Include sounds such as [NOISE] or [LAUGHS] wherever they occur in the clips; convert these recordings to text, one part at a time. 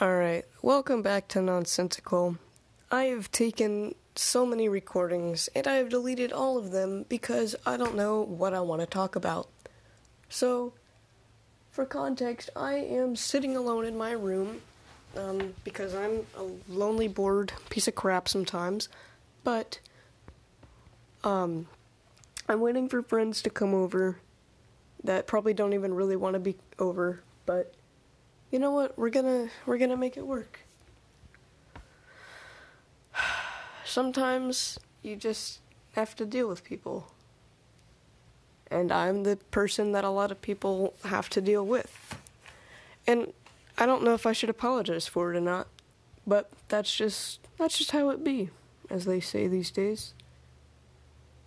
Alright, welcome back to Nonsensical. I have taken so many recordings and I have deleted all of them because I don't know what I want to talk about. So, for context, I am sitting alone in my room um, because I'm a lonely, bored piece of crap sometimes. But, um, I'm waiting for friends to come over that probably don't even really want to be over, but you know what? We're gonna we're gonna make it work. Sometimes you just have to deal with people. And I'm the person that a lot of people have to deal with. And I don't know if I should apologize for it or not, but that's just that's just how it be, as they say these days.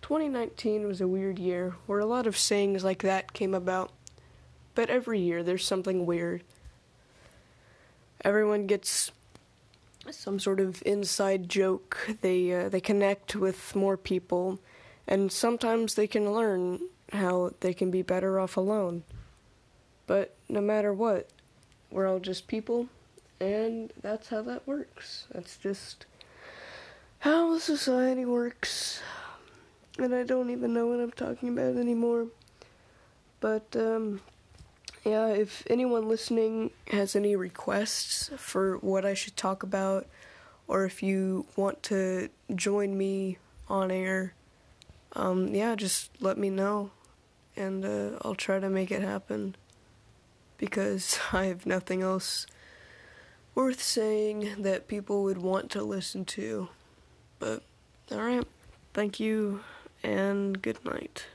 2019 was a weird year where a lot of sayings like that came about. But every year there's something weird. Everyone gets some sort of inside joke. They uh, they connect with more people, and sometimes they can learn how they can be better off alone. But no matter what, we're all just people, and that's how that works. That's just how society works. And I don't even know what I'm talking about anymore. But um yeah, if anyone listening has any requests for what I should talk about, or if you want to join me on air, um, yeah, just let me know, and uh, I'll try to make it happen. Because [LAUGHS] I have nothing else worth saying that people would want to listen to. But, alright, thank you, and good night.